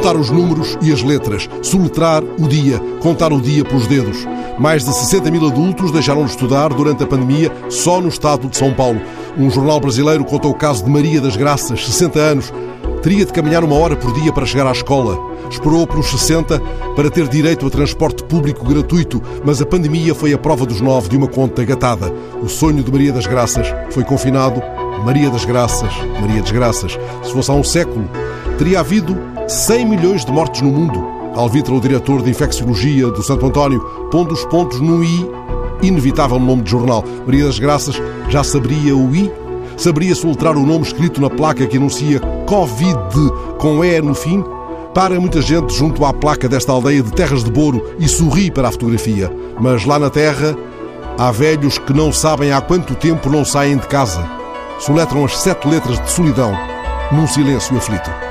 contar os números e as letras, soletrar o dia, contar o dia pelos dedos. Mais de 60 mil adultos deixaram de estudar durante a pandemia só no estado de São Paulo. Um jornal brasileiro contou o caso de Maria das Graças, 60 anos. Teria de caminhar uma hora por dia para chegar à escola. Esperou pelos 60 para ter direito a transporte público gratuito, mas a pandemia foi a prova dos nove de uma conta gatada. O sonho de Maria das Graças foi confinado. Maria das Graças, Maria das Graças. Se fosse há um século, teria havido 100 milhões de mortes no mundo. Alvitra, o diretor de infecciologia do Santo António, pondo os pontos no I, inevitável nome de jornal. Maria das Graças já saberia o I? Saberia soltar o nome escrito na placa que anuncia Covid com E no fim? Para muita gente junto à placa desta aldeia de Terras de Boro e sorri para a fotografia. Mas lá na terra há velhos que não sabem há quanto tempo não saem de casa. Soletram as sete letras de solidão num silêncio aflito.